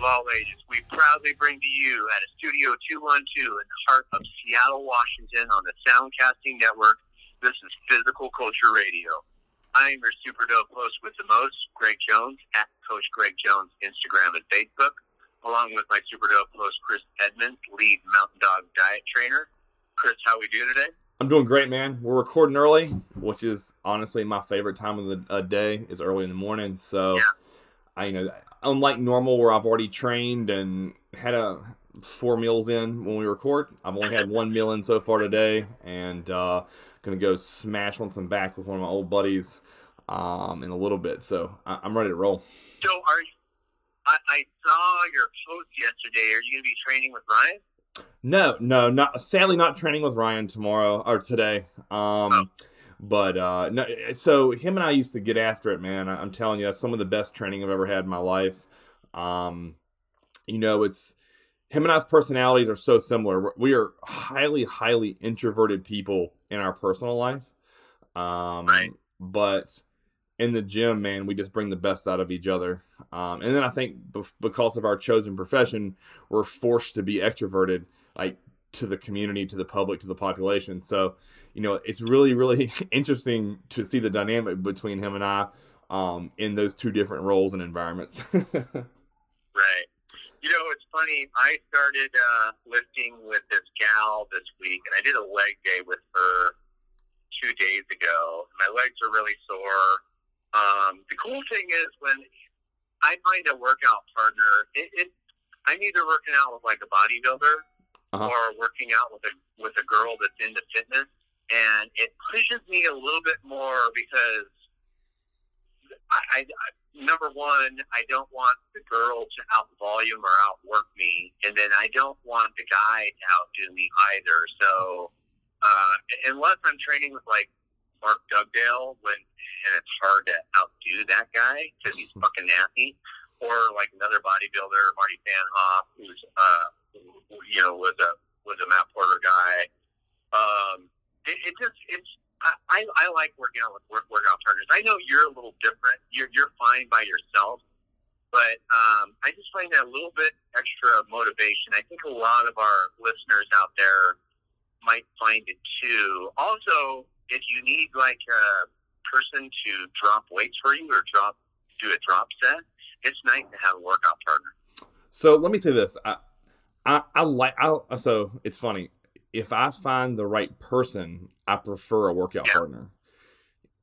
of all ages, we proudly bring to you at a Studio 212 in the heart of Seattle, Washington on the Soundcasting Network. This is Physical Culture Radio. I am your super dope host with the most, Greg Jones, at Coach Greg Jones, Instagram and Facebook, along with my super dope host, Chris Edmonds, lead Mountain Dog diet trainer. Chris, how we do today? I'm doing great, man. We're recording early, which is honestly my favorite time of the uh, day. is early in the morning, so Yeah. I you know unlike normal where I've already trained and had a four meals in when we record. I've only had one meal in so far today, and uh, gonna go smash on some back with one of my old buddies um, in a little bit. So I- I'm ready to roll. So, are you, I, I saw your post yesterday. Are you going to be training with Ryan? No, no, not sadly not training with Ryan tomorrow or today. Um, but uh, no, so him and I used to get after it, man. I'm telling you, that's some of the best training I've ever had in my life. Um, you know, it's him and I's personalities are so similar. We're- highly, highly introverted people in our personal life. Um, Right. But in the gym, man, we just bring the best out of each other. Um, and then I think bef- because of our chosen profession, we're forced to be extroverted, like to the community, to the public, to the population. So, you know, it's really, really interesting to see the dynamic between him and I um, in those two different roles and environments. Right. You know, it's funny. I started uh, lifting with this gal this week, and I did a leg day with her two days ago. My legs are really sore. Um, the cool thing is when I find a workout partner, it, it I'm either working out with like a bodybuilder Uh-huh. or working out with a with a girl that's into fitness, and it pushes me a little bit more because I, I, I number one, I don't want the girl to out volume or outwork me, and then I don't want the guy to outdo me either. So, uh, unless I'm training with like Mark Dugdale, when and it's hard to outdo that guy because he's fucking nasty, or like another bodybuilder, Marty Fanhoff, who's uh, you know was a was a Matt Porter guy. Um, it, it just it's I, I, like working out with work, workout partners. I know you're a little different. You're you're fine by yourself, but um, I just find that a little bit extra motivation. I think a lot of our listeners out there might find it too. Also, if you need like a person to drop weights for you or drop do a drop set, it's nice to have a workout partner. So let me say this. I, I, I like. I so it's funny. If I find the right person, I prefer a workout Yeah. partner.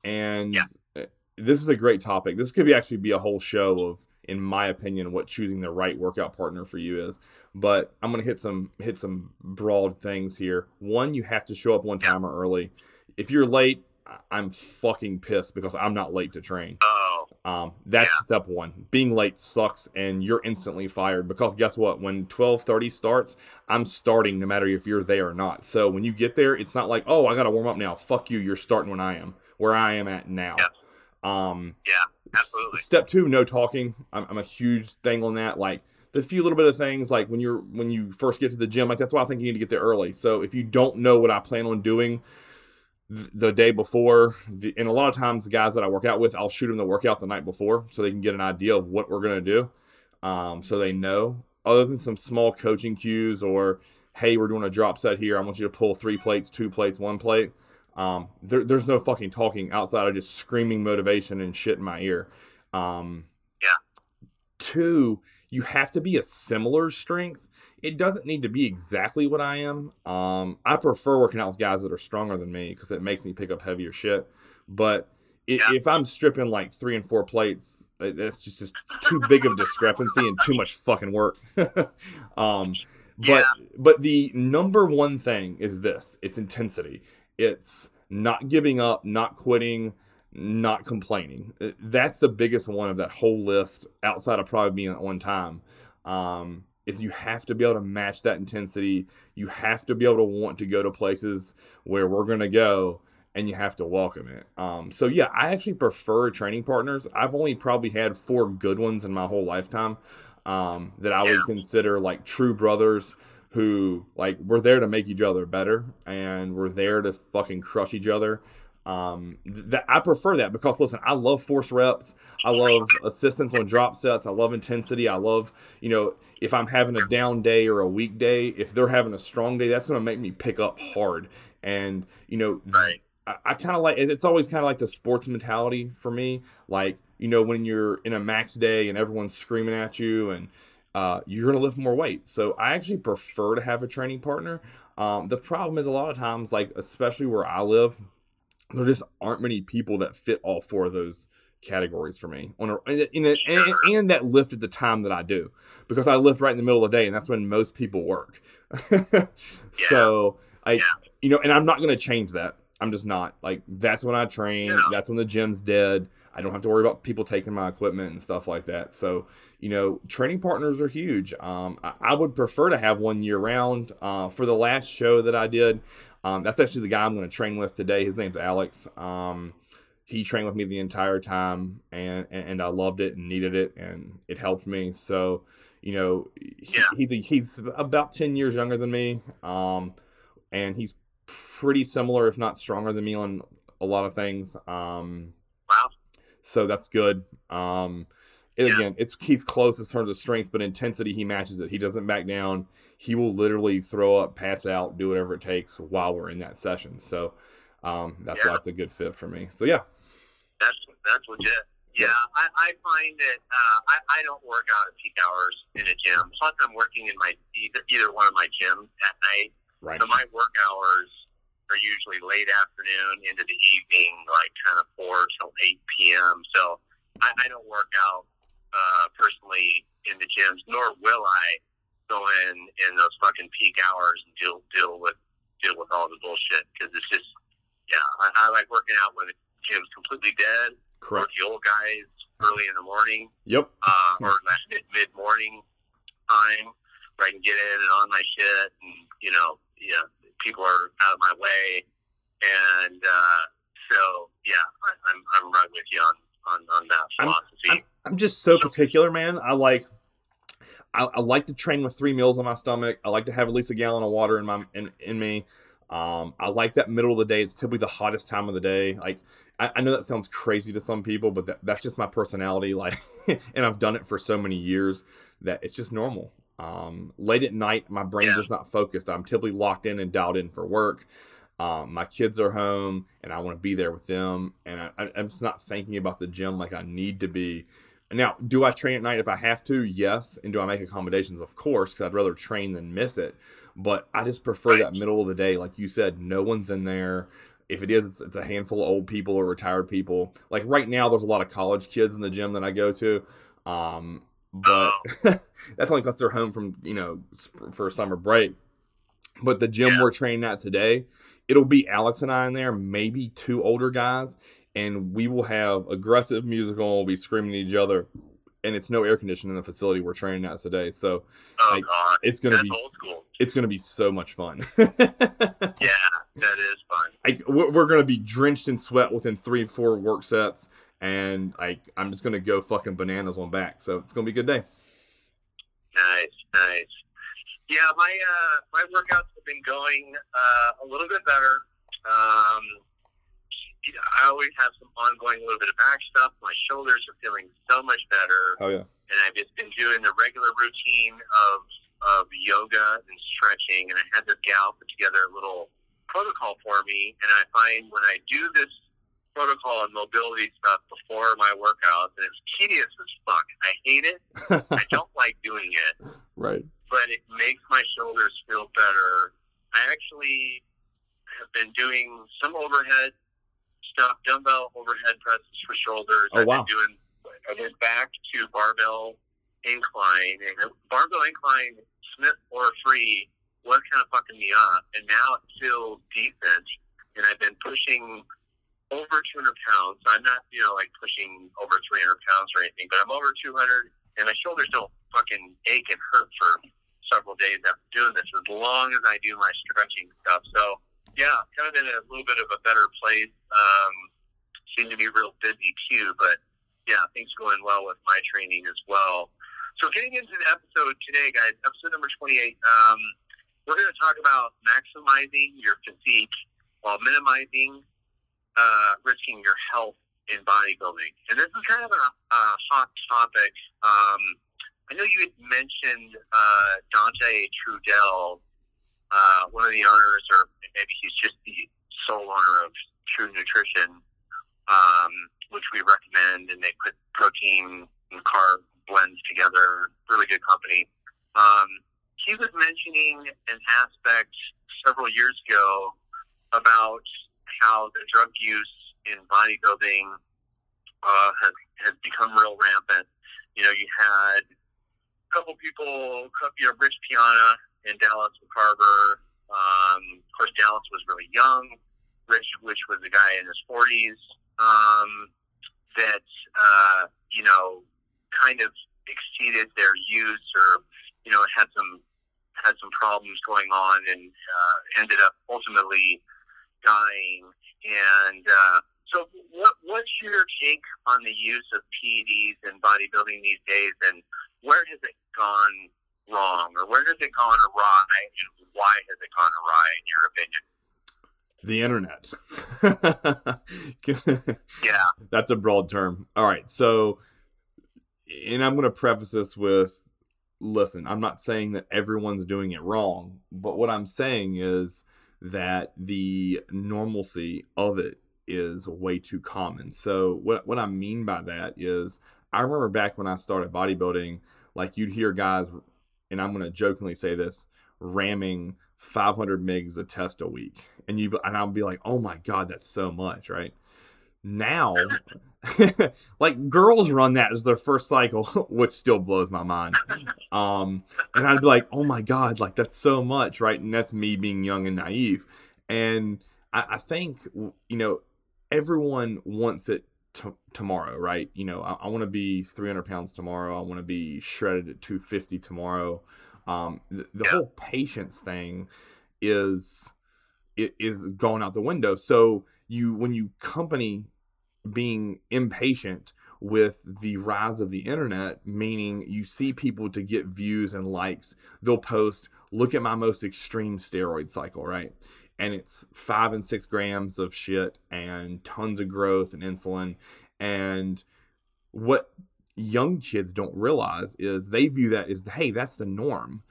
And Yeah. uh, this is a great topic. This could be actually be a whole show of, in my opinion, what choosing the right workout partner for you is. But I'm gonna hit some hit some broad things here. One, you have to show up one time or early. If you're late, I'm fucking pissed because I'm not late to train. Oh, Um, that's Yeah. step one. Being late sucks, and you're instantly fired because guess what? When twelve thirty starts, I'm starting no matter if you're there or not. So when you get there, it's not like, oh, I gotta warm up now. Fuck you. You're starting when I am, where I am at now. Yeah. Um, yeah, s- absolutely. Step two, no talking. I'm, I'm a huge thing on that. Like the few little bit of things, like when you're when you first get to the gym, like that's why I think you need to get there early. So if you don't know what I plan on doing the day before, the, and a lot of times the guys that I work out with, I'll shoot them the workout the night before so they can get an idea of what we're gonna do, um, so they know. Other than some small coaching cues or hey, we're doing a drop set here. I want you to pull three plates, two plates, one plate. Um, there, there's no fucking talking outside of just screaming motivation and shit in my ear. Um, Yeah. Two, you have to be a similar strength. It doesn't need to be exactly what I am. Um, I prefer working out with guys that are stronger than me because it makes me pick up heavier shit. But i Yeah. if I'm stripping like three and four plates, that's just, just too big of a discrepancy and too much fucking work. um, but Yeah. but the number one thing is this: it's intensity. It's not giving up, not quitting, not complaining. Uh, That's the biggest one of that whole list, outside of probably being at one time. Um, is you have to be able to match that intensity. You have to be able to want to go to places where we're gonna go, and you have to welcome it. Um, so yeah, I actually prefer training partners. I've only probably had four good ones in my whole lifetime um, that I would consider like true brothers who like we're there to make each other better and we're there to fucking crush each other. Um, that I prefer that because listen, I love force reps. I love assistance on drop sets. I love intensity. I love, you know, if I'm having a down day or a weak day, if they're having a strong day, that's going to make me pick up hard. And you know, right. I, I kind of like it's always kind of like the sports mentality for me. Like you know, when you're in a max day and everyone's screaming at you and uh, you're going to lift more weight. So I actually prefer to have a training partner. Um, the problem is a lot of times, like especially where I live, there just aren't many people that fit all four of those categories for me on a, and, and, and, that lift at the time that I do because I lift right in the middle of the day and that's when most people work. yeah. So I, yeah. you know, and I'm not going to change that. I'm just not like that's when I train. Yeah. That's when the gym's dead. I don't have to worry about people taking my equipment and stuff like that. So, you know, training partners are huge. Um, I, I, would prefer to have one year round. Uh, for the last show that I did, um, that's actually the guy I'm going to train with today. His name's Alex. Um, he trained with me the entire time, and, and, and I loved it and needed it, and it helped me. So, you know, he, he's a, he's about ten years younger than me, um, and he's pretty similar, if not stronger than me on a lot of things. Um, wow. So that's good. Um, yeah. again, it's he's close in terms of strength, but intensity he matches it. He doesn't back down. He will literally throw up, pass out, do whatever it takes while we're in that session. So um, that's yeah. why it's a good fit for me. So yeah, that's that's legit. Yeah, I, I find that uh, I, I don't work out at peak hours in a gym. Plus, I'm working in my either, either one of my gyms at night. Right. So my work hours are usually late afternoon into the evening, like kind of four till eight p.m. So I, I don't work out uh, personally in the gyms, nor will I go in in those fucking peak hours and deal deal with deal with all the bullshit because it's just yeah. I, I like working out when the gym's completely dead. Correct. Or the old guys early in the morning. Yep. Uh, or mid mid morning time where I can get in and on my shit and you know yeah people are out of my way and uh, so yeah I, I'm I'm right with you on on, on that philosophy. I'm, I'm, I'm just so particular, man. I like I, I, like to train with three meals on my stomach. I like to have at least a gallon of water in my in, in me. Um, I like that middle of the day. It's typically the hottest time of the day. Like I, I know that sounds crazy to some people, but that, that's just my personality. Like, and I've done it for so many years that it's just normal. Um, late at night, my brain's just not focused. I'm typically locked in and dialed in for work. Um, my kids are home, and I want to be there with them, and I, I'm just not thinking about the gym like I need to be. Now, do I train at night if I have to? Yes. And do I make accommodations? Of course, because I'd rather train than miss it. But I just prefer that middle of the day. Like you said, no one's in there. If it is, it's, it's a handful of old people or retired people. Like right now, there's a lot of college kids in the gym that I go to. Um, but that's only because they're home from, you know, for summer break. But the gym yeah. we're training at today, it'll be Alex and I in there, maybe two older guys and we will have aggressive music on. We'll be screaming at each other, and it's no air conditioning in the facility we're training at today. So, oh, like, God. it's gonna That's be it's gonna be so much fun. yeah, that is fun. I, we're gonna be drenched in sweat within three four work sets, and like I'm just gonna go fucking bananas on back. So it's gonna be a good day. Nice, nice. Yeah, my uh, my workouts have been going uh, a little bit better. Um, I always have some ongoing little bit of back stuff. My shoulders are feeling so much better. Oh yeah. And I've just been doing the regular routine of of yoga and stretching. And I had this gal put together a little protocol for me. And I find when I do this protocol and mobility stuff before my workouts, and it's tedious as fuck. I hate it. I don't like doing it. Right. But it makes my shoulders feel better. I actually have been doing some overhead stuff, dumbbell overhead presses for shoulders. Oh, I've wow. been doing I went back to barbell incline and barbell incline Smith or free was kind of fucking me up and now it feels decent and I've been pushing over 200 pounds. I'm not, you know, like pushing over 300 pounds or anything, but I'm over 200 and my shoulders don't fucking ache and hurt for several days after doing this as long as I do my stretching stuff. So yeah, kind of in a little bit of a better place. Um, seem to be real busy too, but yeah, things going well with my training as well. So getting into the episode today, guys, episode number 28, um, we're going to talk about maximizing your physique while minimizing uh, risking your health in bodybuilding. And this is kind of a, a hot topic. Um, I know you had mentioned uh, Dante Trudell, uh, one of the owners, or maybe he's just the sole owner of True Nutrition, um, which we recommend, and they put protein and carb blends together. Really good company. Um, he was mentioning an aspect several years ago about how the drug use in bodybuilding uh, has, has become real rampant. You know, you had a couple people, you know, Rich Piana and Dallas McCarver. Um, of course, Dallas was really young. Rich, which was a guy in his 40s, um, that, uh, you know, kind of exceeded their use or, you know, had some had some problems going on and uh, ended up ultimately dying. And uh, so, what what's your take on the use of PEDs in bodybuilding these days, and where has it gone wrong, or where has it gone awry, and why has it gone awry, in your opinion? The internet. yeah, that's a broad term. All right, so, and I'm going to preface this with listen, I'm not saying that everyone's doing it wrong, but what I'm saying is that the normalcy of it is way too common. So what what I mean by that is I remember back when I started bodybuilding, like you'd hear guys and I'm to jokingly say this, ramming 500 mgs a test a week. And you and I'll be like, "Oh my god, that's so much," right? Now like girls run that as their first cycle, which still blows my mind. Um, and I'd be like, oh my god, like that's so much, right? And that's me being young and naive. And I, I think you know everyone wants it t- tomorrow, right? You know, I, I want to be 300 pounds tomorrow. I want to be shredded at 250 tomorrow. Um, the, the whole patience thing is it is going out the window. So you when you company being impatient with the rise of the internet, meaning you see people to get views and likes, they'll post, look at my most extreme steroid cycle, right? And it's five and six grams of shit and tons of growth and insulin. And what young kids don't realize is they view that as, hey, that's the norm.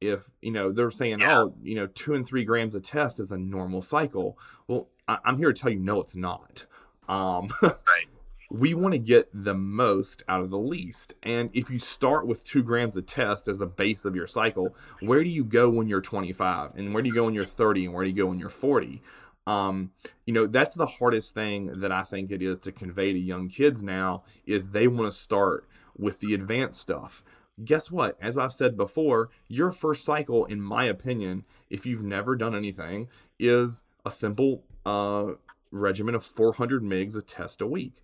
If, you know, they're saying, yeah. oh, you know, two and three grams of test is a normal cycle. Well, I- I'm here to tell you, no, it's not um, right. We want to get the most out of the least. And if you start with two grams of test as the base of your cycle, where do you go when you're 25? And where do you go when you're 30? And where do you go when you're 40? Um, you know, that's the hardest thing that I think it is to convey to young kids now is they want to start with the advanced stuff. Guess what? As I've said before, your first cycle, in my opinion, if you've never done anything, is a simple uh, regimen of 400 mgs a test a week.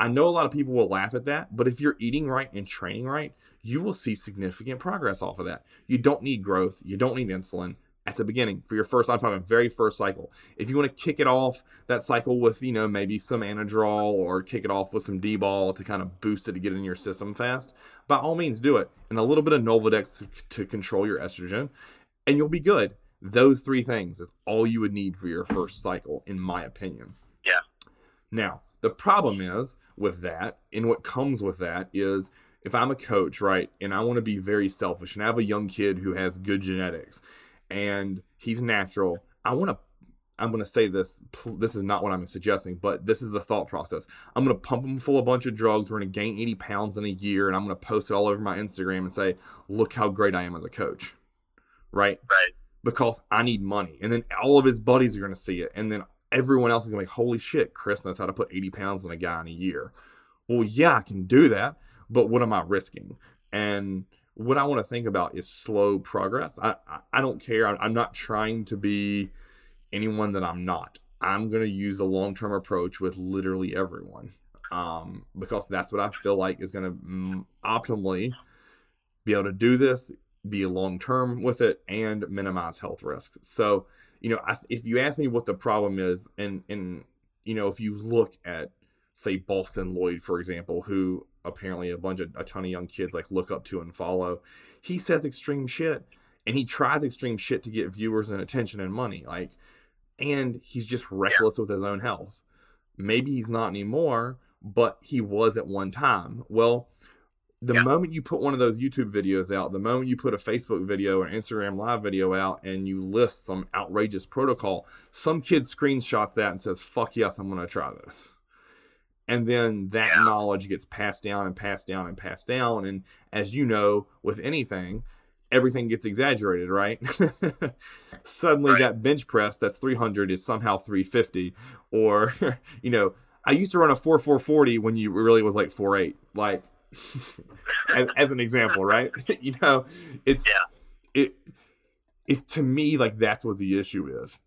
I know a lot of people will laugh at that, but if you're eating right and training right, you will see significant progress off of that. You don't need growth, you don't need insulin at the beginning for your first I'm talking very first cycle. If you want to kick it off that cycle with, you know, maybe some Anadrol or kick it off with some D ball to kind of boost it to get in your system fast, by all means do it. And a little bit of Nolvadex to, to control your estrogen and you'll be good. Those three things is all you would need for your first cycle, in my opinion. Yeah. Now, the problem is with that, and what comes with that is if I'm a coach, right, and I want to be very selfish, and I have a young kid who has good genetics, and he's natural, I want to. I'm going to say this. This is not what I'm suggesting, but this is the thought process. I'm going to pump him full of a bunch of drugs. We're going to gain 80 pounds in a year, and I'm going to post it all over my Instagram and say, "Look how great I am as a coach." Right. Right because I need money. And then all of his buddies are going to see it. And then everyone else is to be like, holy shit, Chris knows how to put 80 pounds on a guy in a year. Well, yeah, I can do that, but what am I risking? And what I want to think about is slow progress. I, I, I don't care. I'm, I'm not trying to be anyone that I'm not. I'm going to use a long term approach with literally everyone um, because that's what I feel like is going to mm, optimally be able to do this, be long term with it and minimize health risk. So, you know, I, if you ask me what the problem is, and and you know, if you look at say Boston Loyd, for example, who apparently a bunch of a ton of young kids like look up to and follow, he says extreme shit, and he tries extreme shit to get viewers and attention and money, like, and he's just reckless with his own health. maybe he's not anymore, but he was at one time. Well, the Yeah. moment you put one of those YouTube videos out, the moment you put a Facebook video or Instagram live video out and you list some outrageous protocol, some kid screenshots that and says, fuck yes, I'm going to try this. And then that Yeah. knowledge gets passed down and passed down and passed down. And as you know, with anything, everything gets exaggerated, right? Suddenly Right. that bench press that's 300 is somehow 350. Or, you know, I used to run a 4 440 when you really was like 4 8. Like, as, as an example, right? you know, it's Yeah. it it to me like that's what the issue is.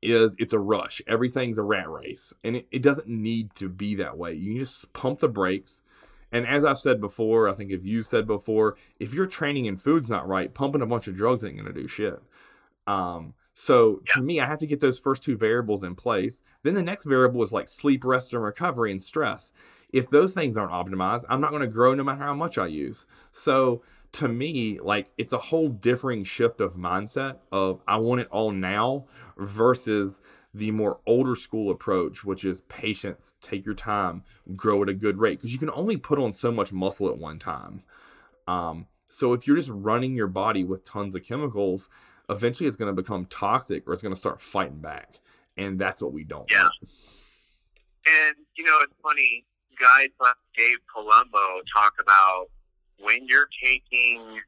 Is it's a rush. Everything's a rat race. And it, it doesn't need to be that way. You just pump the brakes. And as I've said before, I think if you said before, if your training and food's not right, pumping a bunch of drugs ain't gonna do shit. Um, so to me, I have to get those first two variables in place. Then the next variable is like sleep, rest, and recovery and stress. If those things aren't optimized, I'm not going to grow no matter how much I use. So to me, like it's a whole differing shift of mindset of I want it all now versus the more older school approach, which is patience, take your time, grow at a good rate, because you can only put on so much muscle at one time. Um, so if you're just running your body with tons of chemicals, eventually it's going to become toxic or it's going to start fighting back, and that's what we don't. Yeah. want. And you know, it's funny. Guys like Dave Palumbo talk about when you're taking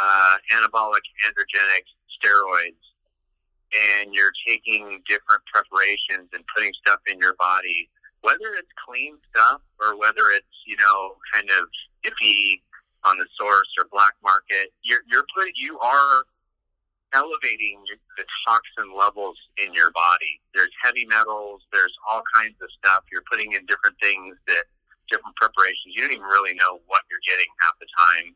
uh, anabolic androgenic steroids and you're taking different preparations and putting stuff in your body, whether it's clean stuff or whether it's you know kind of iffy on the source or black market, you're you're putting you are elevating the toxin levels in your body. There's heavy metals, there's all kinds of stuff. You're putting in different things that different preparations. You don't even really know what you're getting half the time.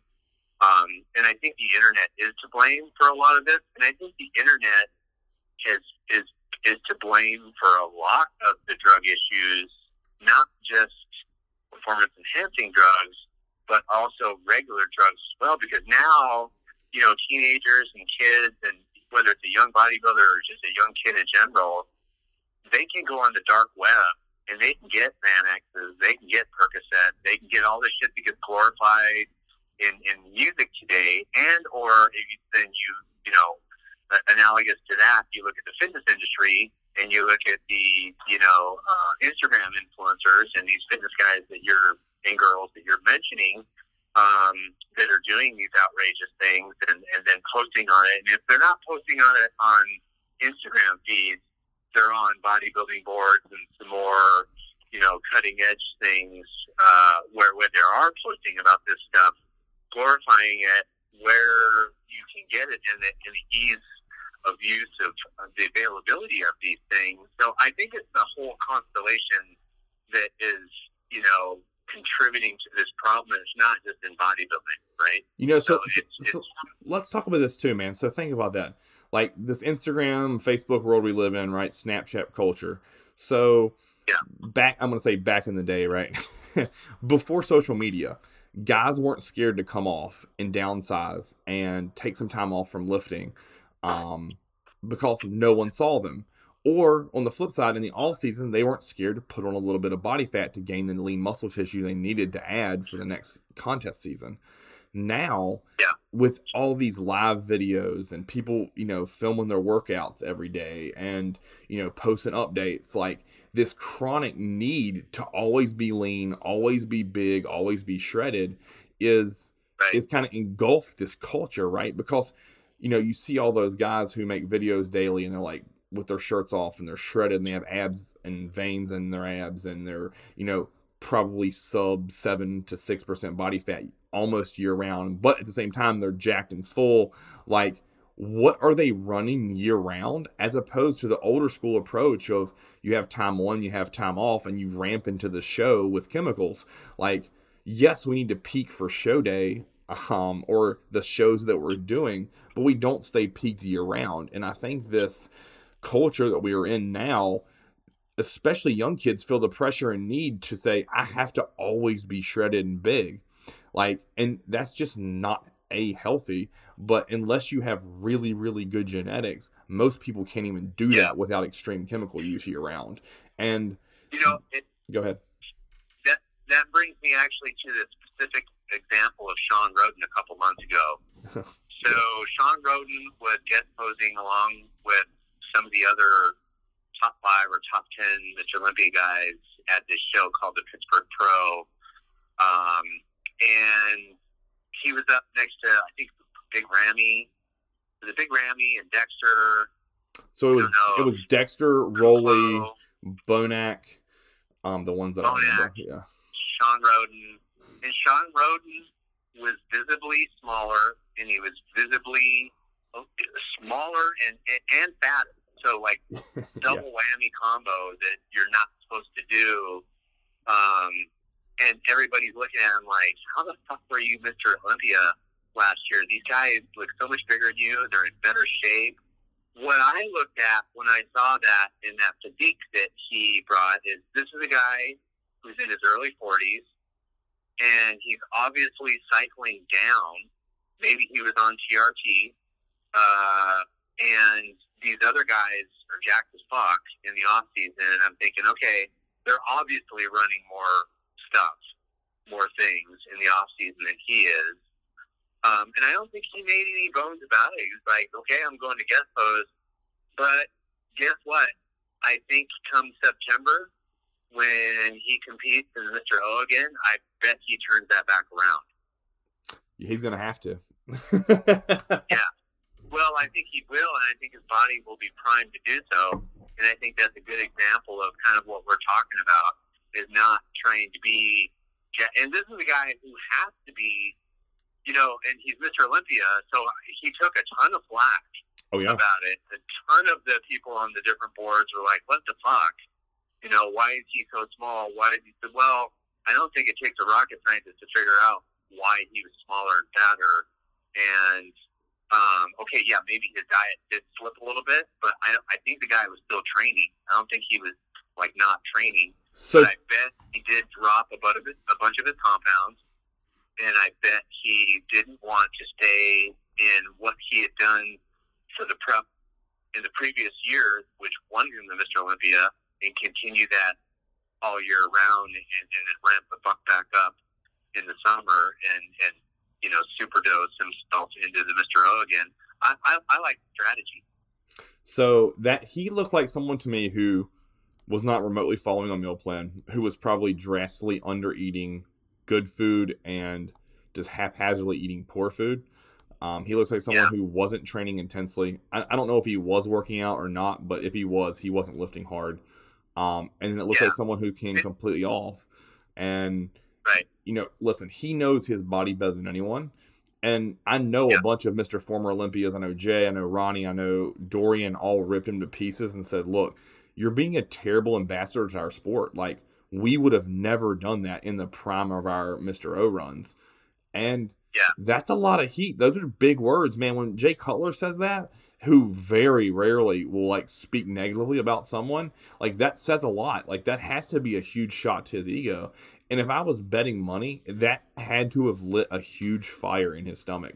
Um, and I think the internet is to blame for a lot of this. And I think the internet is is is to blame for a lot of the drug issues, not just performance enhancing drugs, but also regular drugs as well. Because now you know, teenagers and kids, and whether it's a young bodybuilder or just a young kid in general, they can go on the dark web and they can get Xanaxes, they can get Percocet, they can get all this shit that gets glorified in, in music today, and or if you, then you, you know, analogous to that, you look at the fitness industry and you look at the, you know, uh, Instagram influencers and these fitness guys that you're and girls that you're mentioning um, that are doing these outrageous things and, and then posting on it. And if they're not posting on it on Instagram feeds, they're on bodybuilding boards and some more, you know, cutting edge things uh, where where they are posting about this stuff, glorifying it, where you can get it in the, in the ease of use of, of the availability of these things. So I think it's the whole constellation that is, you know, contributing to this problem. It's not just in bodybuilding, right? You know, so, So it's, so it's let's talk about this too, man. So think about that. Like this Instagram, Facebook world we live in, right? Snapchat culture. So Yeah. back I'm gonna say back in the day, right? Before social media, guys weren't scared to come off and downsize and take some time off from lifting um, because no one saw them. Or on the flip side, in the off season, they weren't scared to put on a little bit of body fat to gain the lean muscle tissue they needed to add for the next contest season. Now, Yeah. with all these live videos and people, you know, filming their workouts every day and, you know, posting updates, like this chronic need to always be lean, always be big, always be shredded is right. is kind of engulfed this culture, right? Because you know, you see all those guys who make videos daily and they're like with their shirts off and they're shredded and they have abs and veins in their abs and they're, you know, probably sub 7 to 6% body fat almost year round, but at the same time they're jacked and full like what are they running year round as opposed to the older school approach of you have time on, you have time off, and you ramp into the show with chemicals. Like, yes, we need to peak for show day, um, or the shows that we're doing, but we don't stay peaked year round. And I think this culture that we are in now, especially young kids, feel the pressure and need to say, I have to always be shredded and big. Like, and that's just not a healthy but unless you have really really good genetics most people can't even do Yeah. that without extreme chemical use year round and You know, it, Go ahead. that that brings me actually to the specific example of Shawn Rhoden a couple months ago. so Shawn Rhoden was guest posing along with some of the other top five or top ten Mr. Olympia guys at this show called the Pittsburgh Pro, um, and he was up next to I think Big Ramy, the Big Ramy and Dexter. So it was it was Dexter, Lowe, Bonac, um, the ones that I remember. Yeah. Shawn Rhoden, and Shawn Rhoden was visibly smaller, and he was visibly smaller and and, fatter. So like double whammy combo that you're not supposed to do. Um, and everybody's looking at him like, how the fuck were you Mr. Olympia last year? These guys look so much bigger than you. They're in better shape. What I looked at when I saw that in that physique that he brought is this is a guy who's in his early 40s, and he's obviously cycling down. Maybe he was on TRT, uh, and these other guys are jacked as fuck in the off season. And I'm thinking, okay, they're obviously running more stuff, more things in the off season than he is. Um, and I don't think he made any bones about it. He was like, okay, I'm going to guest pose, but guess what? I think come September, when he competes as Mr. O again, I bet he turns that back around. He's gonna have to. Well, I think he will, and I think his body will be primed to do so. And I think that's a good example of kind of what we're talking about is not trying to be. And this is a guy who has to be, you know, and he's Mr. Olympia, so he took a ton of flack oh yeah. about it. A ton of the people on the different boards were like, "What the fuck? You know, why is he so small? Why did he?" Said, "Well, I don't think it takes a rocket scientist to figure out why he was smaller and fatter." And um, okay, yeah, maybe his diet did slip a little bit, but I, I think the guy was still training. I don't think he was like not training. So But I bet he did drop a bunch of his, a bunch of his compounds, and I bet he didn't want to stay in what he had done for the prep in the previous year, which won him the Mr. Olympia, and continue that all year round and, and then ramp the buck back up in the summer and, and you know, superdose himself into the Mr. O again. I, I, I like strategy. So that he looked like someone to me who was not remotely following a meal plan, who was probably drastically under eating good food and just haphazardly eating poor food. Um, he looks like someone Yeah. who wasn't training intensely. I, I don't know if he was working out or not, but if he was, he wasn't lifting hard. Um, and then it looks Yeah. like someone who came completely off. And Right. you know, listen, he knows his body better than anyone. And I know Yeah. a bunch of Mr. Former Olympias. I know Jay, I know Ronnie, I know Dorian all ripped him to pieces and said, look, you're being a terrible ambassador to our sport. Like, we would have never done that in the prime of our Mr. O runs. And Yeah. that's a lot of heat. Those are big words, man. When Jay Cutler says that, who very rarely will like speak negatively about someone, like that says a lot. Like that has to be a huge shot to his ego. And if I was betting money, that had to have lit a huge fire in his stomach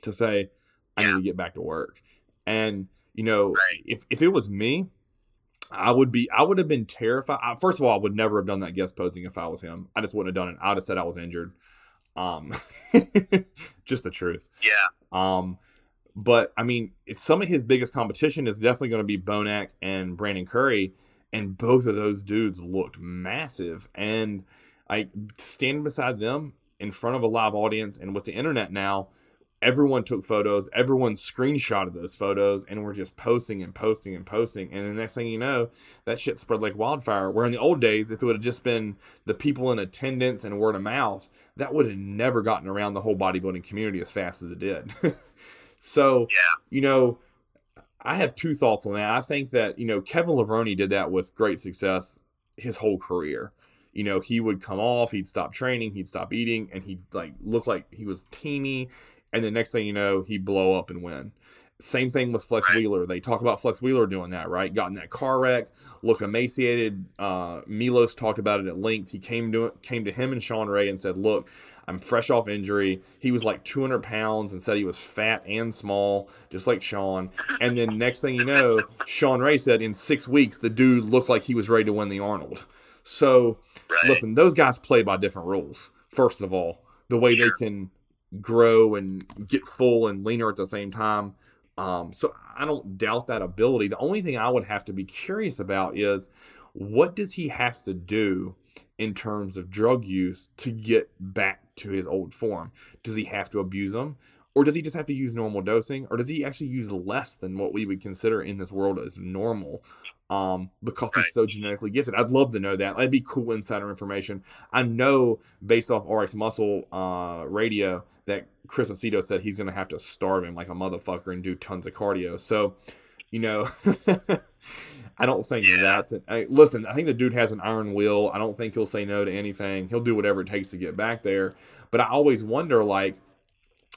to say, I need to get back to work. And, you know, Right. if, if it was me, I would be, I would have been terrified. I- First of all, I would never have done that guest posing if I was him. I just wouldn't have done it. I'd have said I was injured. Um, just the truth. Yeah. Um, but I mean, some of his biggest competition is definitely going to be Bonac and Brandon Curry, and both of those dudes looked massive. And I standing beside them in front of a live audience, and with the internet now, everyone took photos, everyone screenshotted those photos, and we're just posting and posting and posting. And the next thing you know, that shit spread like wildfire. Where in the old days, if it would have just been the people in attendance and word of mouth, that would have never gotten around the whole bodybuilding community as fast as it did. so, Yeah. you know, I have two thoughts on that. I think that, you know, Kevin Levrone did that with great success his whole career. You know, he would come off, he'd stop training, he'd stop eating, and he'd like look like he was teeny. And the next thing you know, he'd blow up and win. Same thing with Flex Wheeler. They talk about Flex Wheeler doing that, right? Got in that car wreck, look emaciated. Uh, Milos talked about it at length. He came to came to him and Shawn Ray and said, "Look, I'm fresh off injury. He was like 200 pounds and said he was fat and small, just like Sean. And then next thing you know, Shawn Ray said in six weeks the dude looked like he was ready to win the Arnold. So Right. listen, those guys play by different rules. First of all, the way Sure. they can grow and get full and leaner at the same time. Um, so I don't doubt that ability. The only thing I would have to be curious about is what does he have to do in terms of drug use to get back to his old form? Does he have to abuse them? Or does he just have to use normal dosing? Or does he actually use less than what we would consider in this world as normal? Um, because Right. he's so genetically gifted. I'd love to know that. That'd be cool insider information. I know based off RX Muscle uh, radio that Chris Aceto said he's gonna have to starve him like a motherfucker and do tons of cardio. So, you know, I don't think Yeah. that's it. I, listen, I think the dude has an iron will. I don't think he'll say no to anything. He'll do whatever it takes to get back there. But I always wonder, like,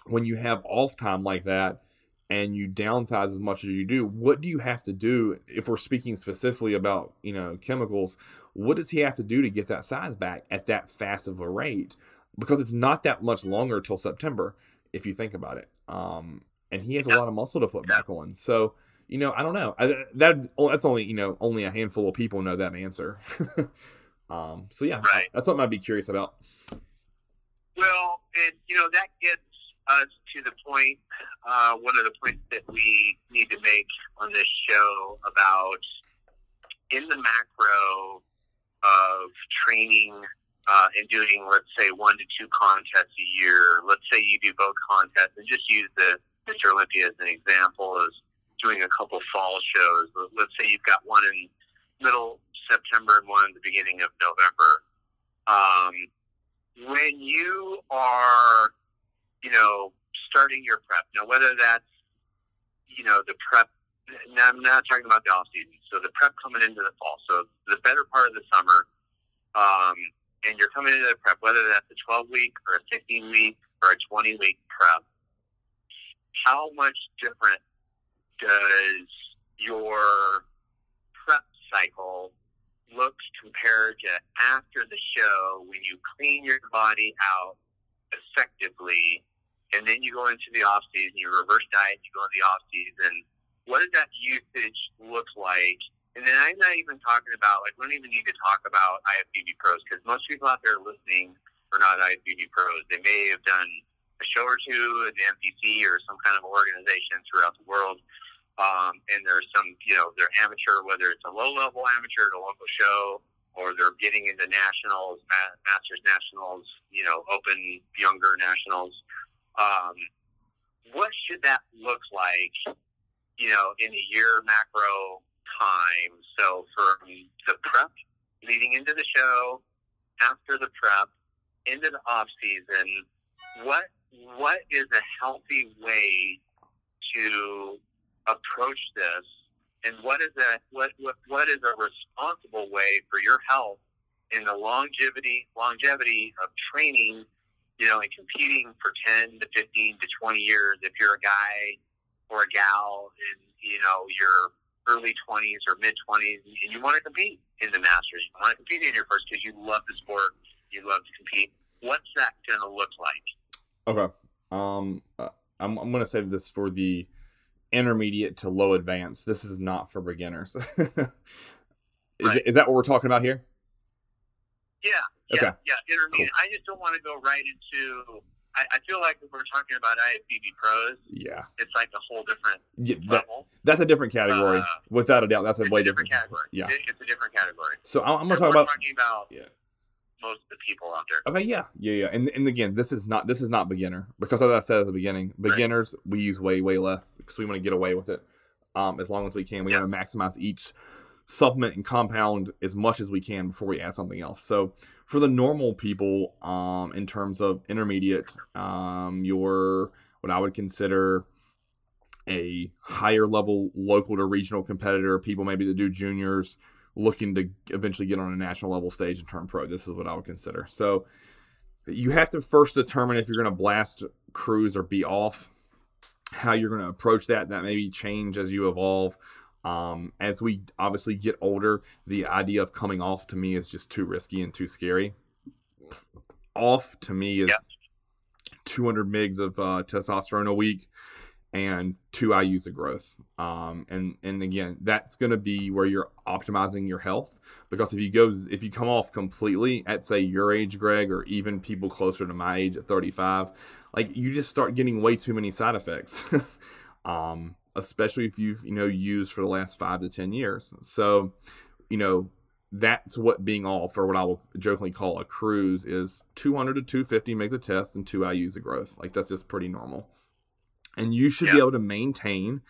when you have off time like that and you downsize as much as you do, what do you have to do if we're speaking specifically about, you know, chemicals? What does he have to do to get that size back at that fast of a rate? Because it's not that much longer till September, if you think about it. Um, and he has a lot of muscle to put back on. So, you know, I don't know. I, that that's only you know only a handful of people know that answer. um, so yeah, Right. that's something I'd be curious about. Well, and you know that gets us to the point. Uh, one of the points that we need to make on this show about in the macro of training uh, and doing, let's say, one to two contests a year. Let's say you do both contests, and just use the Mr. Olympia as an example, as doing a couple fall shows. Let's say you've got one in middle September and one in the beginning of November. Um, when you are, starting your prep, now whether that's, you know, the prep, now I'm not talking about the off season, so the prep coming into the fall, so the better part of the summer, um, and you're coming into the prep, whether that's a 12 week or a 16 week or a 20 week prep, how much different does your prep cycle looks compared to after the show when you clean your body out effectively and then you go into the off season, you reverse diet, you go into the off season. What does that usage look like? And then I'm not even talking about like we don't even need to talk about IFBB pros because most people out there listening are not IFBB pros. They may have done a show or two at the NPC or some kind of organization throughout the world. Um, and there's some, you know, they're amateur, whether it's a low level amateur at a local show or they're getting into nationals, ma- masters nationals, you know, open younger nationals. Um, what should that look like, you know, in a year macro time? So from the prep leading into the show, after the prep, into the off season, what what is a healthy way to approach this and what is a what, what what is a responsible way for your health in the longevity longevity of training you know and competing for 10 to 15 to 20 years if you're a guy or a gal in you know your early 20s or mid 20s and you want to compete in the masters you want to compete in your first because you love the sport you love to compete what's that going to look like Okay. Um, uh, I'm I'm gonna save this for the intermediate to low advanced. This is not for beginners. is, Right. is that what we're talking about here? Yeah, yeah, Okay. yeah. Intermediate. I just don't want to go right into. I, I feel like if we're talking about IFBB pros, Yeah. it's like a whole different yeah that, level. that's a different category, Uh, without a doubt. That's a way a different category. Yeah. It- it's a different category. So I'm, I'm gonna And talk we're about. talking about Yeah. most of the people out there. Okay, yeah, yeah, yeah, and and again, this is not this is not beginner because as I said at the beginning, beginners we use way way less because we want to get away with it, um, as long as we can. We Yeah. want to maximize each supplement and compound as much as we can before we add something else. So for the normal people, um, in terms of intermediate, um, your what I would consider a higher level local to regional competitor, people maybe that do juniors looking to eventually get on a national level stage and turn pro. This is what I would consider. So you have to first determine if you're going to blast, cruise, or be off. How you're going to approach that. That maybe change as you evolve. Um, as we obviously get older, the idea of coming off to me is just too risky and too scary. Off to me is Yeah. 200 mgs of uh, testosterone a week and two IUs of growth. Um, and and again, that's going to be where you're optimizing your health because if you go if you come off completely at say your age, Greg, or even people closer to my age at 35, like you just start getting way too many side effects. um, especially if you've you know used for the last five to ten years. So, you know, that's what being off, or what I will jokingly call a cruise, is 200 to 250 makes a test and two IUs of growth. Like that's just pretty normal. And you should yeah. be able to maintain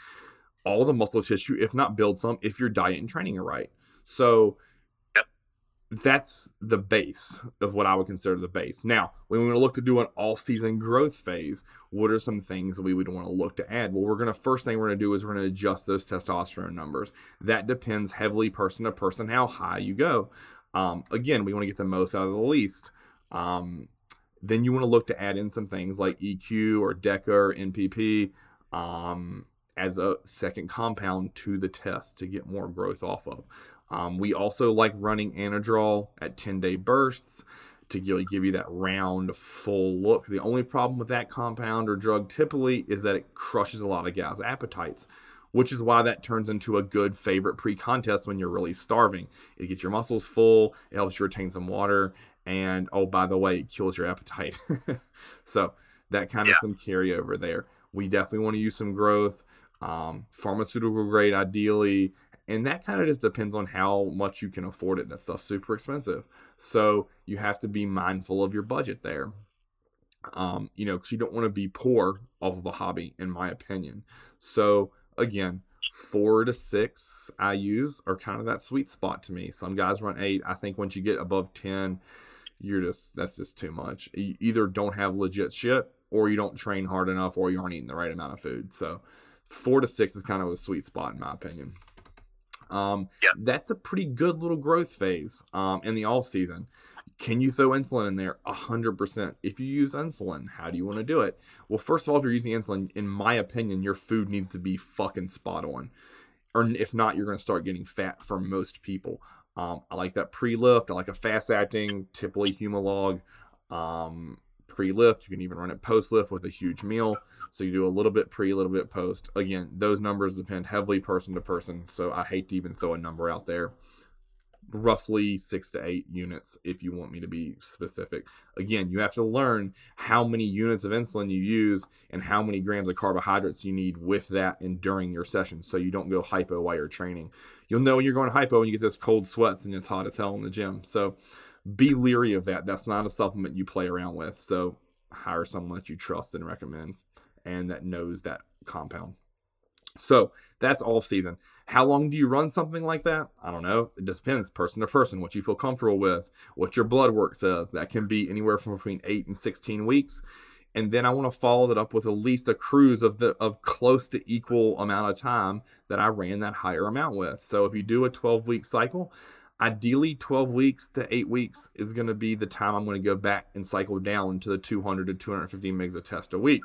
all the muscle tissue, if not build some, if your diet and training are right. So that's the base of what I would consider the base. Now, when we want to look to do an all season growth phase, what are some things that we would want to look to add? Well, we're going to first thing we're going to do is we're going to adjust those testosterone numbers. That depends heavily person to person how high you go. Um, again, we want to get the most out of the least. Um, then you want to look to add in some things like EQ or DECA or NPP um, as a second compound to the test to get more growth off of. Um, we also like running Anadrol at 10 day bursts to really give you that round, full look. The only problem with that compound or drug typically is that it crushes a lot of guys' appetites, which is why that turns into a good favorite pre contest when you're really starving. It gets your muscles full, it helps you retain some water, and oh, by the way, it kills your appetite. so that kind of yeah. some carryover there. We definitely want to use some growth. Um, pharmaceutical grade, ideally, and that kind of just depends on how much you can afford it. That stuff's super expensive. So you have to be mindful of your budget there. Um, you know, because you don't want to be poor off of a hobby, in my opinion. So again, four to six IUs are kind of that sweet spot to me. Some guys run eight. I think once you get above 10, you're just, that's just too much. You either don't have legit shit or you don't train hard enough or you aren't eating the right amount of food. So four to six is kind of a sweet spot, in my opinion. Um. That's a pretty good little growth phase um, in the off season. Can you throw insulin in there? 100%. If you use insulin, how do you want to do it? Well, first of all, if you're using insulin, in my opinion, your food needs to be fucking spot on. Or if not, you're going to start getting fat for most people. Um, I like that pre lift. I like a fast acting, typically Humalog. Um, pre lift. You can even run it post lift with a huge meal. So you do a little bit pre, a little bit post. Again, those numbers depend heavily person to person. So I hate to even throw a number out there. Roughly six to eight units, if you want me to be specific. Again, you have to learn how many units of insulin you use and how many grams of carbohydrates you need with that and during your session so you don't go hypo while you're training. You'll know when you're going hypo when you get those cold sweats and it's hot as hell in the gym. So be leery of that. That's not a supplement you play around with. So hire someone that you trust and recommend and that knows that compound. So that's off season. How long do you run something like that? I don't know. It depends person to person, what you feel comfortable with, what your blood work says. That can be anywhere from between 8 and 16 weeks. And then I want to follow that up with at least a cruise of the of close to equal amount of time that I ran that higher amount with. So if you do a 12 week cycle, ideally 12 weeks to 8 weeks is going to be the time I'm going to go back and cycle down to the 200 to 250 megs a test a week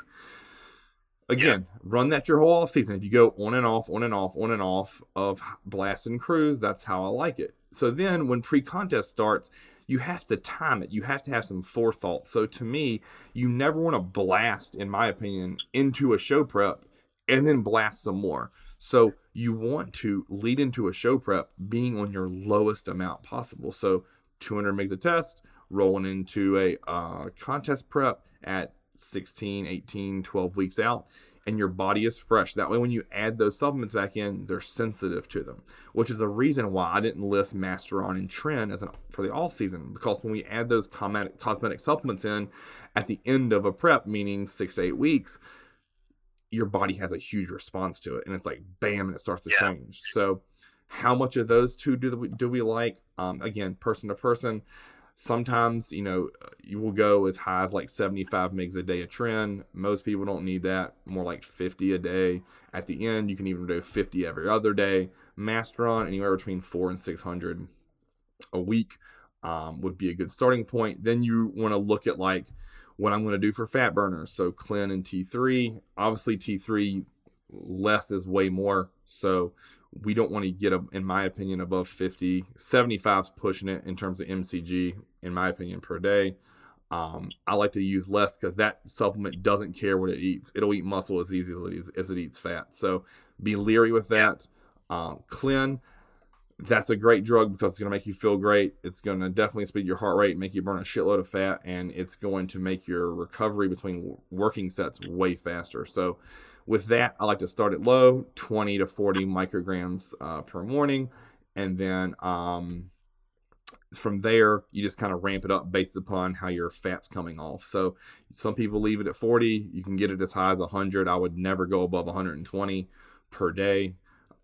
again, yeah. run that your whole off season. If you go on and off, on and off, on and off of blast and cruise, that's how I like it. So then when pre-contest starts, you have to time it. You have to have some forethought. So to me, you never want to blast, in my opinion, into a show prep and then blast some more. So you want to lead into a show prep being on your lowest amount possible. So 200 megs a test, rolling into a uh, contest prep at 16, 18, 12 weeks out and your body is fresh. That way, when you add those supplements back in, they're sensitive to them, which is the reason why I didn't list Masteron and Tren as an for the off season because when we add those cosmetic, cosmetic supplements in at the end of a prep, meaning six eight weeks, your body has a huge response to it, and it's like bam, and it starts to yeah. change. So, how much of those two do we do we like? Um, again, person to person sometimes you know you will go as high as like 75 megs a day a Tren most people don't need that more like 50 a day at the end you can even do 50 every other day masteron anywhere between 4 and 600 a week um, would be a good starting point then you want to look at like what i'm going to do for fat burners so clen and t3 obviously t3 less is way more so we don't want to get, a, in my opinion, above 50. 75's pushing it in terms of MCG, in my opinion, per day. Um, I like to use less because that supplement doesn't care what it eats. It'll eat muscle as easy as it, eats, as it eats fat. So be leery with that. Um, Clen, that's a great drug because it's going to make you feel great. It's going to definitely speed your heart rate, make you burn a shitload of fat, and it's going to make your recovery between working sets way faster. So with that, I like to start it low, 20 to 40 micrograms uh, per morning, and then um, from there, you just kind of ramp it up based upon how your fat's coming off. So some people leave it at 40. You can get it as high as 100. I would never go above 120 per day.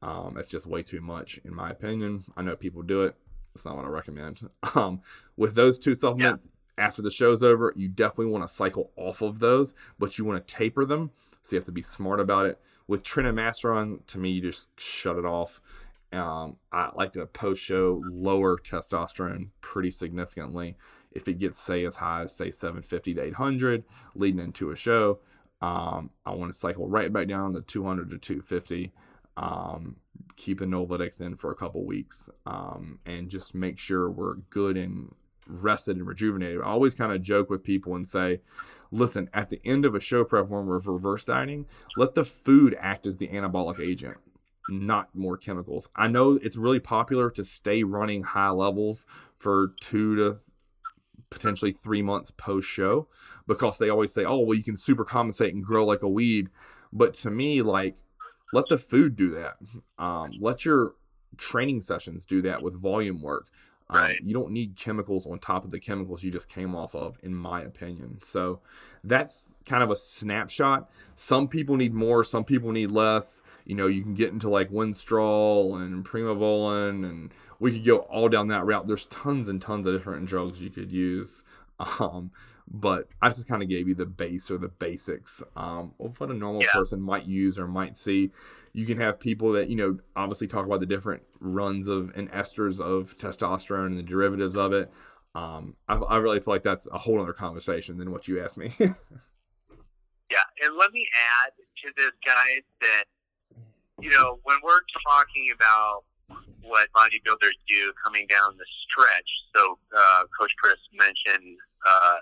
Um, that's just way too much, in my opinion. I know people do it. It's not what I recommend. Um, with those two supplements, yeah. after the show's over, you definitely want to cycle off of those, but you want to taper them. So you have to be smart about it. With Tren and Masteron, to me, you just shut it off um, I like to post show lower testosterone pretty significantly. If it gets, say, as high as, say, 750 to 800 leading into a show, um, I want to cycle right back down to 200 to 250. Um, keep the Nolvadex in for a couple weeks um, and just make sure we're good and rested and rejuvenated. I always kind of joke with people and say, listen, at the end of a show prep when we're reverse dieting, let the food act as the anabolic agent not more chemicals. I know it's really popular to stay running high levels for two to potentially three months post show because they always say, oh, well, you can super compensate and grow like a weed. But to me, like, let the food do that. Um, let your training sessions do that with volume work. Um, right. you don't need chemicals on top of the chemicals you just came off of, in my opinion. So that's kind of a snapshot. Some people need more, some people need less. You know, you can get into like Winstrol and Primobolan, and we could go all down that route. There's tons and tons of different drugs you could use. Um, but I just kind of gave you the base or the basics um, of what a normal yeah. person might use or might see. You can have people that you know obviously talk about the different runs of and esters of testosterone and the derivatives of it. Um, I, I really feel like that's a whole other conversation than what you asked me. yeah, and let me add to this, guys, that you know when we're talking about what bodybuilders do coming down the stretch. So, uh, Coach Chris mentioned uh,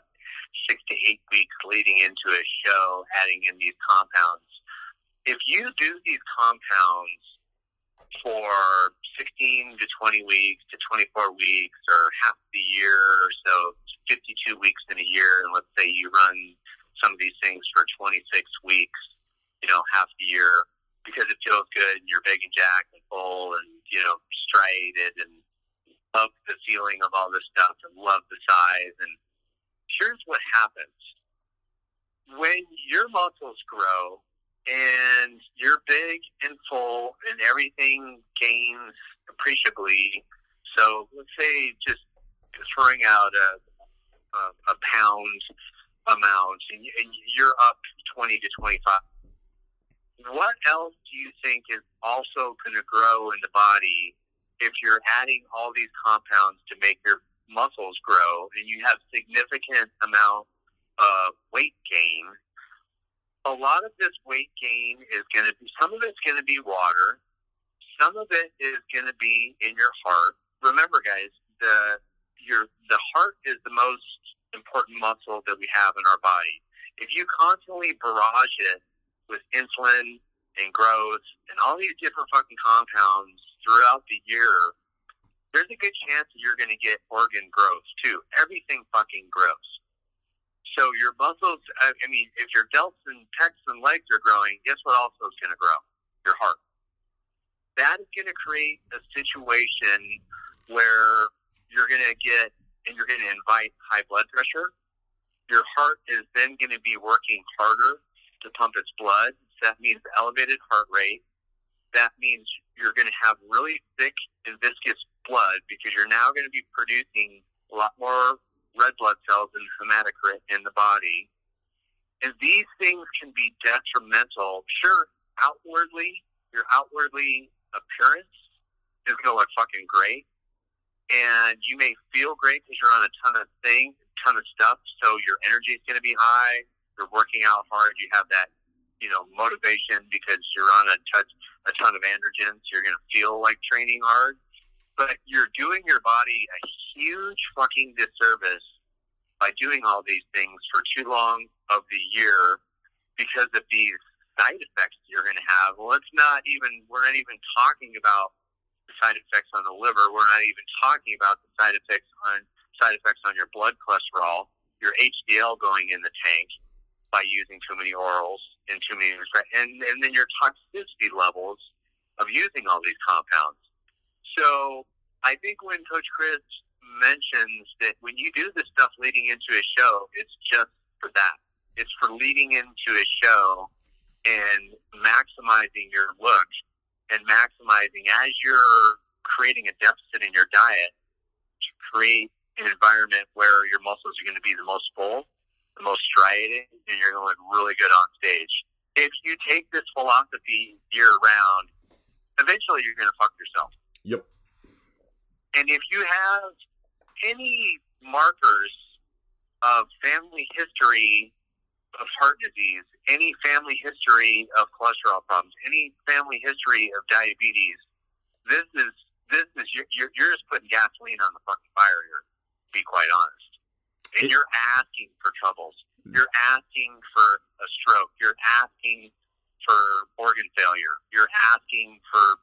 six to eight weeks leading into a show, adding in these compounds. If you do these compounds for 16 to 20 weeks to 24 weeks or half the year or so, 52 weeks in a year, and let's say you run some of these things for 26 weeks, you know, half the year, because it feels good and you're big and jacked and full and, you know, striated and love the feeling of all this stuff and love the size and here's what happens when your muscles grow and you're big and full and everything gains appreciably. So let's say just throwing out a, a, a pound amount and, and you're up 20 to 25. What else do you think is also going to grow in the body if you're adding all these compounds to make your muscles grow and you have significant amount of weight gain, a lot of this weight gain is going to be, some of it's going to be water. Some of it is going to be in your heart. Remember, guys, the, your, the heart is the most important muscle that we have in our body. If you constantly barrage it with insulin and growth and all these different fucking compounds throughout the year, there's a good chance that you're going to get organ growth too. Everything fucking grows. So your muscles, I mean, if your delts and pecs and legs are growing, guess what also is going to grow? Your heart. That is going to create a situation where you're going to get, and you're going to invite high blood pressure. Your heart is then going to be working harder to pump its blood. So that means elevated heart rate. That means you're going to have really thick and viscous blood because you're now going to be producing a lot more red blood cells and hematocrit in the body. And these things can be detrimental. Sure, outwardly, your outwardly appearance is going to look fucking great. And you may feel great because you're on a ton of things, ton of stuff. So your energy is going to be high. You're working out hard. You have that, you know, motivation because you're on a touch, a ton of androgens. You're going to feel like training hard but you're doing your body a huge fucking disservice by doing all these things for too long of the year because of these side effects you're going to have. Well, it's not even, we're not even talking about the side effects on the liver. We're not even talking about the side effects on side effects on your blood cholesterol, your HDL going in the tank by using too many orals and too many, and, and then your toxicity levels of using all these compounds. So I think when Coach Chris mentions that when you do this stuff leading into a show, it's just for that. It's for leading into a show and maximizing your look and maximizing as you're creating a deficit in your diet to create an environment where your muscles are going to be the most full, the most striated, and you're going to look really good on stage. If you take this philosophy year round, eventually you're going to fuck yourself. Yep. And if you have any markers of family history of heart disease, any family history of cholesterol problems, any family history of diabetes, this is this is you're, you're just putting gasoline on the fucking fire here. To be quite honest, and you're asking for troubles. Mm. You're asking for a stroke. You're asking for organ failure. You're asking for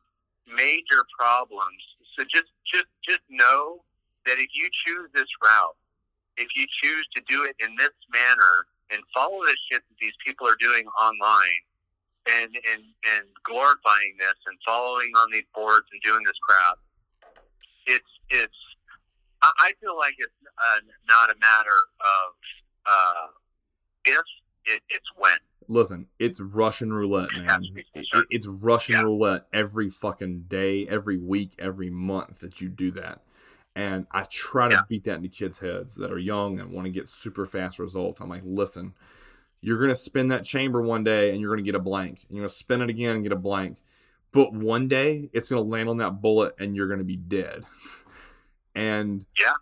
major problems. So just just just know that if you choose this route, if you choose to do it in this manner and follow this shit that these people are doing online and and and glorifying this and following on these boards and doing this crap, it's it's I feel like it's uh, not a matter of uh, if it, it's when. Listen, it's Russian roulette, man. It, it's Russian yeah. roulette every fucking day, every week, every month that you do that. And I try to yeah. beat that into kids' heads that are young and want to get super fast results. I'm like, listen, you're going to spin that chamber one day and you're going to get a blank. And you're going to spin it again and get a blank. But one day it's going to land on that bullet and you're going to be dead. and yeah.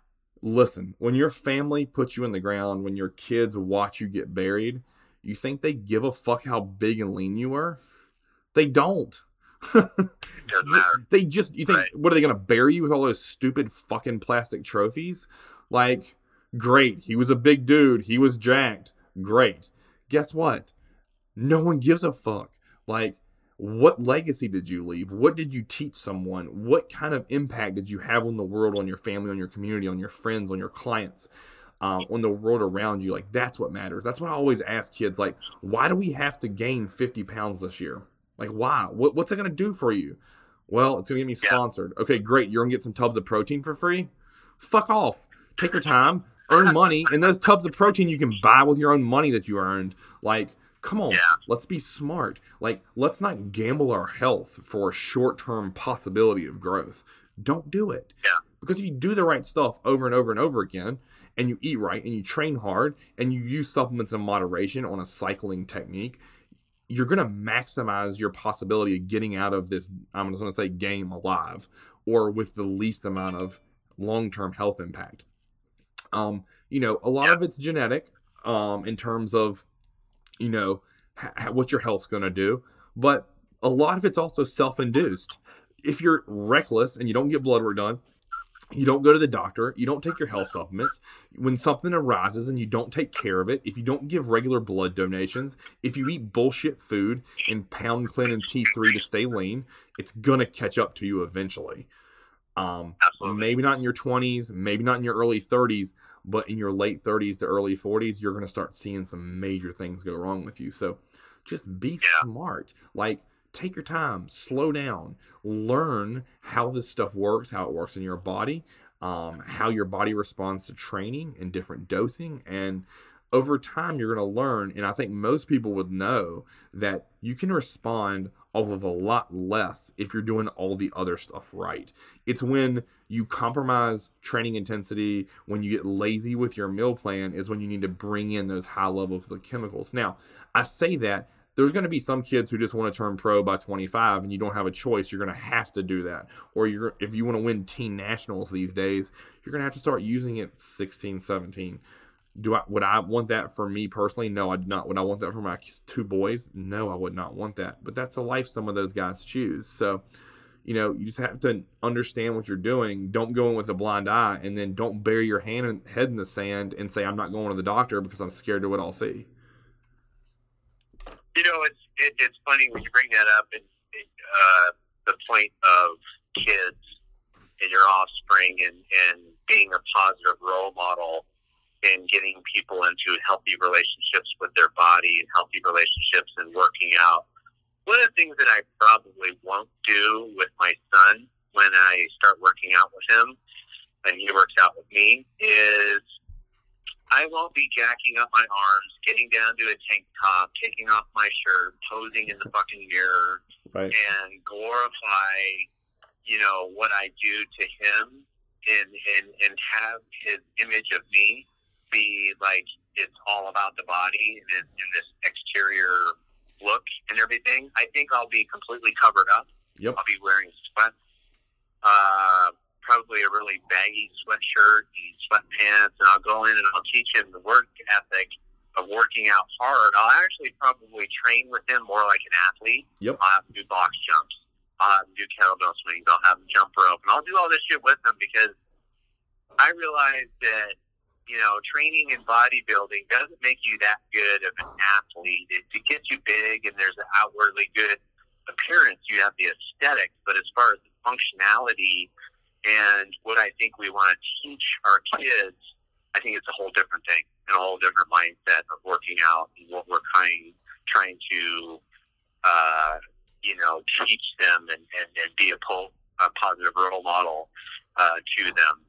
listen, when your family puts you in the ground, when your kids watch you get buried, you think they give a fuck how big and lean you are? They don't. they just you think right. what are they gonna bury you with all those stupid fucking plastic trophies? Like, great, he was a big dude, he was jacked. Great. Guess what? No one gives a fuck. Like, what legacy did you leave? What did you teach someone? What kind of impact did you have on the world, on your family, on your community, on your friends, on your clients? Um, on the world around you. Like that's what matters. That's what I always ask kids. Like, why do we have to gain 50 pounds this year? Like, why? What, what's it going to do for you? Well, it's going to get me sponsored. Yeah. Okay, great. You're going to get some tubs of protein for free? Fuck off. Take your time, earn money, and those tubs of protein you can buy with your own money that you earned. Like, come on, yeah. let's be smart. Like, let's not gamble our health for a short term possibility of growth. Don't do it. Yeah. Because if you do the right stuff over and over and over again, and you eat right, and you train hard, and you use supplements in moderation on a cycling technique, you're going to maximize your possibility of getting out of this i'm just going to say game alive or with the least amount of long-term health impact um you know a lot yeah. of it's genetic um in terms of you know ha- what your health's going to do but a lot of it's also self-induced if you're reckless and you don't get blood work done you don't go to the doctor, you don't take your health supplements. When something arises and you don't take care of it, if you don't give regular blood donations, if you eat bullshit food and pound Clen and T3 to stay lean, it's gonna catch up to you eventually. Um, maybe not in your 20s, maybe not in your early 30s, but in your late 30s to early 40s, you're gonna start seeing some major things go wrong with you. So just be yeah. smart. Like take your time, slow down, learn how this stuff works, how it works in your body, um, how your body responds to training and different dosing. And over time, you're going to learn. And I think most people would know that you can respond off of a lot less if you're doing all the other stuff right. It's when you compromise training intensity, when you get lazy with your meal plan, is when you need to bring in those high levels of chemicals. Now, I say that there's going to be some kids who just want to turn pro by 25 and you don't have a choice you're going to have to do that or you're if you want to win teen nationals these days you're going to have to start using it 16 17 do I would I want that for me personally? No, I do not. Would I want that for my two boys? No, I would not want that. But that's a life some of those guys choose. So you know, you just have to understand what you're doing. Don't go in with a blind eye, and then don't bury your hand and head in the sand and say I'm not going to the doctor because I'm scared of what I'll see. You know, it's it, it's funny when you bring that up, and uh, the point of kids and your offspring, and and being a positive role model, and getting people into healthy relationships with their body and healthy relationships and working out one of the things that I probably won't do with my son when I start working out with him and he works out with me is I won't be jacking up my arms, getting down to a tank top, taking off my shirt, posing in the fucking mirror, right. and glorify, you know, what I do to him and, and, and have his image of me be like it's all about the body and, and this exterior look and everything, I think I'll be completely covered up. Yep. I'll be wearing sweats, uh, probably a really baggy sweatshirt and sweatpants, and I'll go in and I'll teach him the work ethic of working out hard. I'll actually probably train with him more like an athlete. Yep. I'll have to do box jumps. I'll have to do kettlebell swings. I'll have him jump rope, and I'll do all this shit with him because I realize that you know, training and bodybuilding doesn't make you that good of an athlete. It, it gets you big and there's an outwardly good appearance. You have the aesthetics, but as far as the functionality and what I think we want to teach our kids, I think it's a whole different thing and a whole different mindset of working out and what we're trying trying to, uh, you know, teach them and, and, and be a, po- a positive role model uh, to them.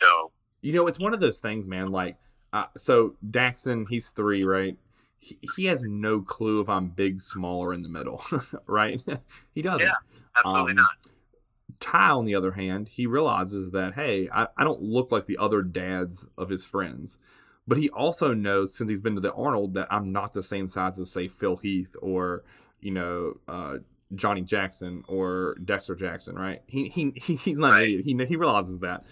So you know, it's one of those things, man. Like, uh, so Daxton, he's three, right? He, he has no clue if I'm big, small, or in the middle, right? he doesn't. Yeah, absolutely um, not. Ty, on the other hand, he realizes that, hey, I, I don't look like the other dads of his friends. But he also knows, since he's been to the Arnold, that I'm not the same size as, say, Phil Heath or, you know, uh, Johnny Jackson or Dexter Jackson, right? He, he he's not right. an idiot. He, he realizes that.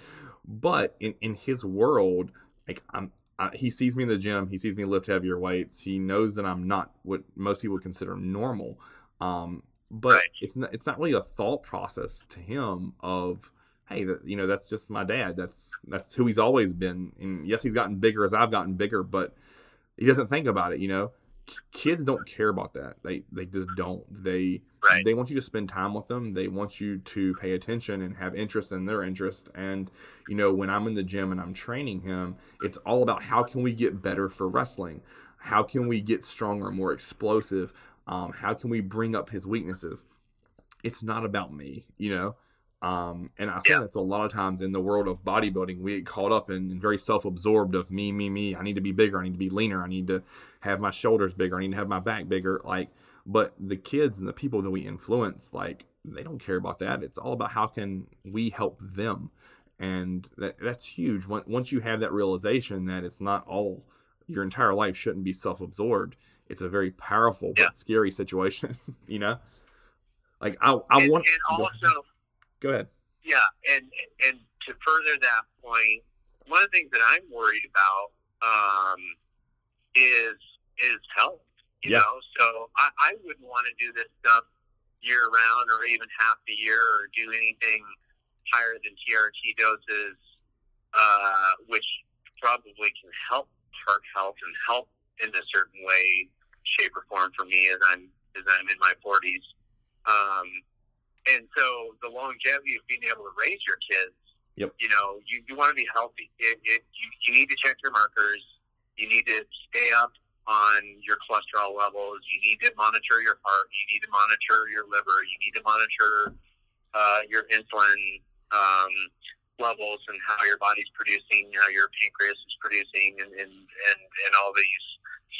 But in, in his world, like I'm, I, he sees me in the gym. He sees me lift heavier weights. He knows that I'm not what most people consider normal. Um, but right. it's not it's not really a thought process to him of hey that you know that's just my dad that's that's who he's always been and yes he's gotten bigger as I've gotten bigger but he doesn't think about it you know kids don't care about that. They they just don't. They right. they want you to spend time with them. They want you to pay attention and have interest in their interest. And you know, when I'm in the gym and I'm training him, it's all about how can we get better for wrestling? How can we get stronger, more explosive? Um, how can we bring up his weaknesses? It's not about me, you know. Um, and I think yeah. that's a lot of times in the world of bodybuilding, we get caught up in, in very self absorbed of me, me, me. I need to be bigger. I need to be leaner. I need to have my shoulders bigger. I need to have my back bigger. Like, but the kids and the people that we influence, like, they don't care about that. It's all about how can we help them. And that, that's huge. Once you have that realization that it's not all your entire life shouldn't be self absorbed, it's a very powerful yeah. but scary situation, you know? Like, I, I and, want. And also, Go ahead. Yeah, and and to further that point, one of the things that I'm worried about um, is is health. You yeah. know, so I, I wouldn't want to do this stuff year round or even half the year or do anything higher than TRT doses, uh, which probably can help heart health and help in a certain way, shape or form for me as I'm as I'm in my 40s. Um, and so the longevity of being able to raise your kids, yep. you know, you, you want to be healthy. It, it, you, you need to check your markers. You need to stay up on your cholesterol levels. You need to monitor your heart. You need to monitor your liver. You need to monitor uh, your insulin um, levels and how your body's producing, how your pancreas is producing, and, and, and, and all these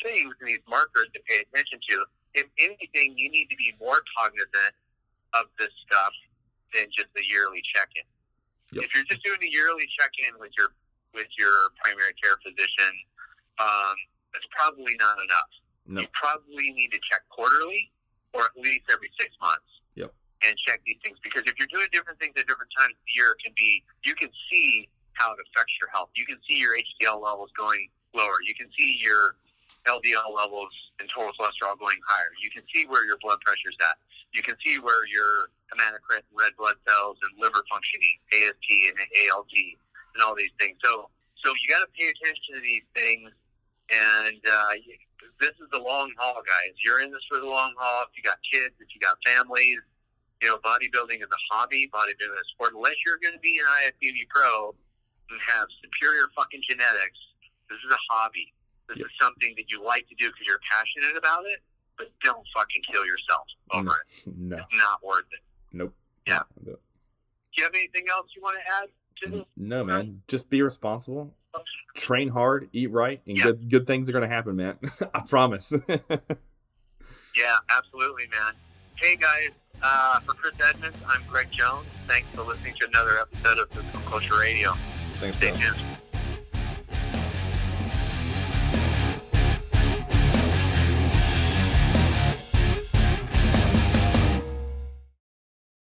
things and these markers to pay attention to. If anything, you need to be more cognizant of this stuff than just a yearly check-in. Yep. If you're just doing a yearly check-in with your with your primary care physician, um, that's probably not enough. No. You probably need to check quarterly or at least every six months. Yep. And check these things because if you're doing different things at different times of the year, it can be you can see how it affects your health. You can see your HDL levels going lower. You can see your LDL levels and total cholesterol going higher. You can see where your blood pressure's at. You can see where your hematocrit, red blood cells, and liver functioning, AST and ALT, and all these things. So, so you got to pay attention to these things. And uh, this is the long haul, guys. You're in this for the long haul. If you got kids, if you got families, you know, bodybuilding is a hobby. Bodybuilding is a sport. Unless you're going to be an IFBB pro and have superior fucking genetics, this is a hobby. This yep. is something that you like to do because you're passionate about it but don't fucking kill yourself over no, it. No. It's not worth it. Nope. Yeah. Do you have anything else you want to add to this? No, man. Just be responsible. Train hard, eat right, and yeah. good good things are gonna happen, man. I promise. yeah, absolutely, man. Hey guys, uh, for Chris Edmonds, I'm Greg Jones. Thanks for listening to another episode of Physical Culture Radio. Thanks, Stay tuned.